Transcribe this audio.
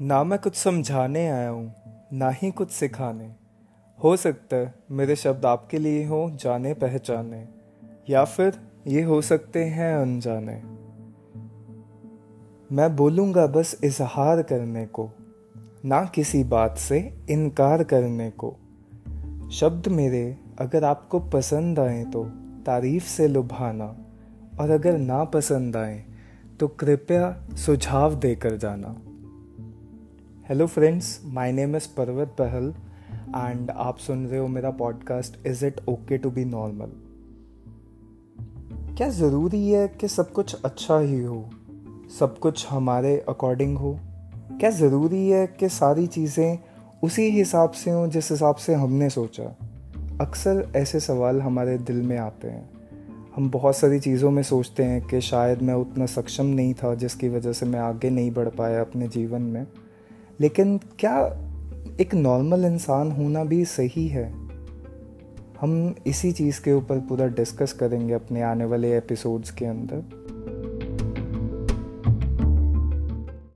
ना मैं कुछ समझाने आया हूँ, ना ही कुछ सिखाने। हो सकता है मेरे शब्द आपके लिए हो जाने पहचाने, या फिर ये हो सकते हैं अनजाने। मैं बोलूँगा बस इजहार करने को, ना किसी बात से इनकार करने को। शब्द मेरे अगर आपको पसंद आए तो तारीफ़ से लुभाना, और अगर ना पसंद आए तो कृपया सुझाव देकर जाना। Hello friends my name is Parvat Pahal and आप सुन रहे हो मेरा podcast is it okay to be normal क्या ज़रूरी है कि सब कुछ अच्छा ही हो? सब कुछ हमारे अकॉर्डिंग हो? क्या ज़रूरी है कि सारी चीज़ें उसी हिसाब से हों जिस हिसाब से हमने सोचा? अक्सर ऐसे सवाल हमारे दिल में आते हैं। हम बहुत सारी चीज़ों में सोचते हैं कि शायद मैं उतना सक्षम नहीं था जिसकी वजह से मैं आगे नहीं बढ़ पाया अपने जीवन में। लेकिन क्या एक नॉर्मल इंसान होना भी सही है? हम इसी चीज़ के ऊपर पूरा डिस्कस करेंगे अपने आने वाले एपिसोड्स के अंदर।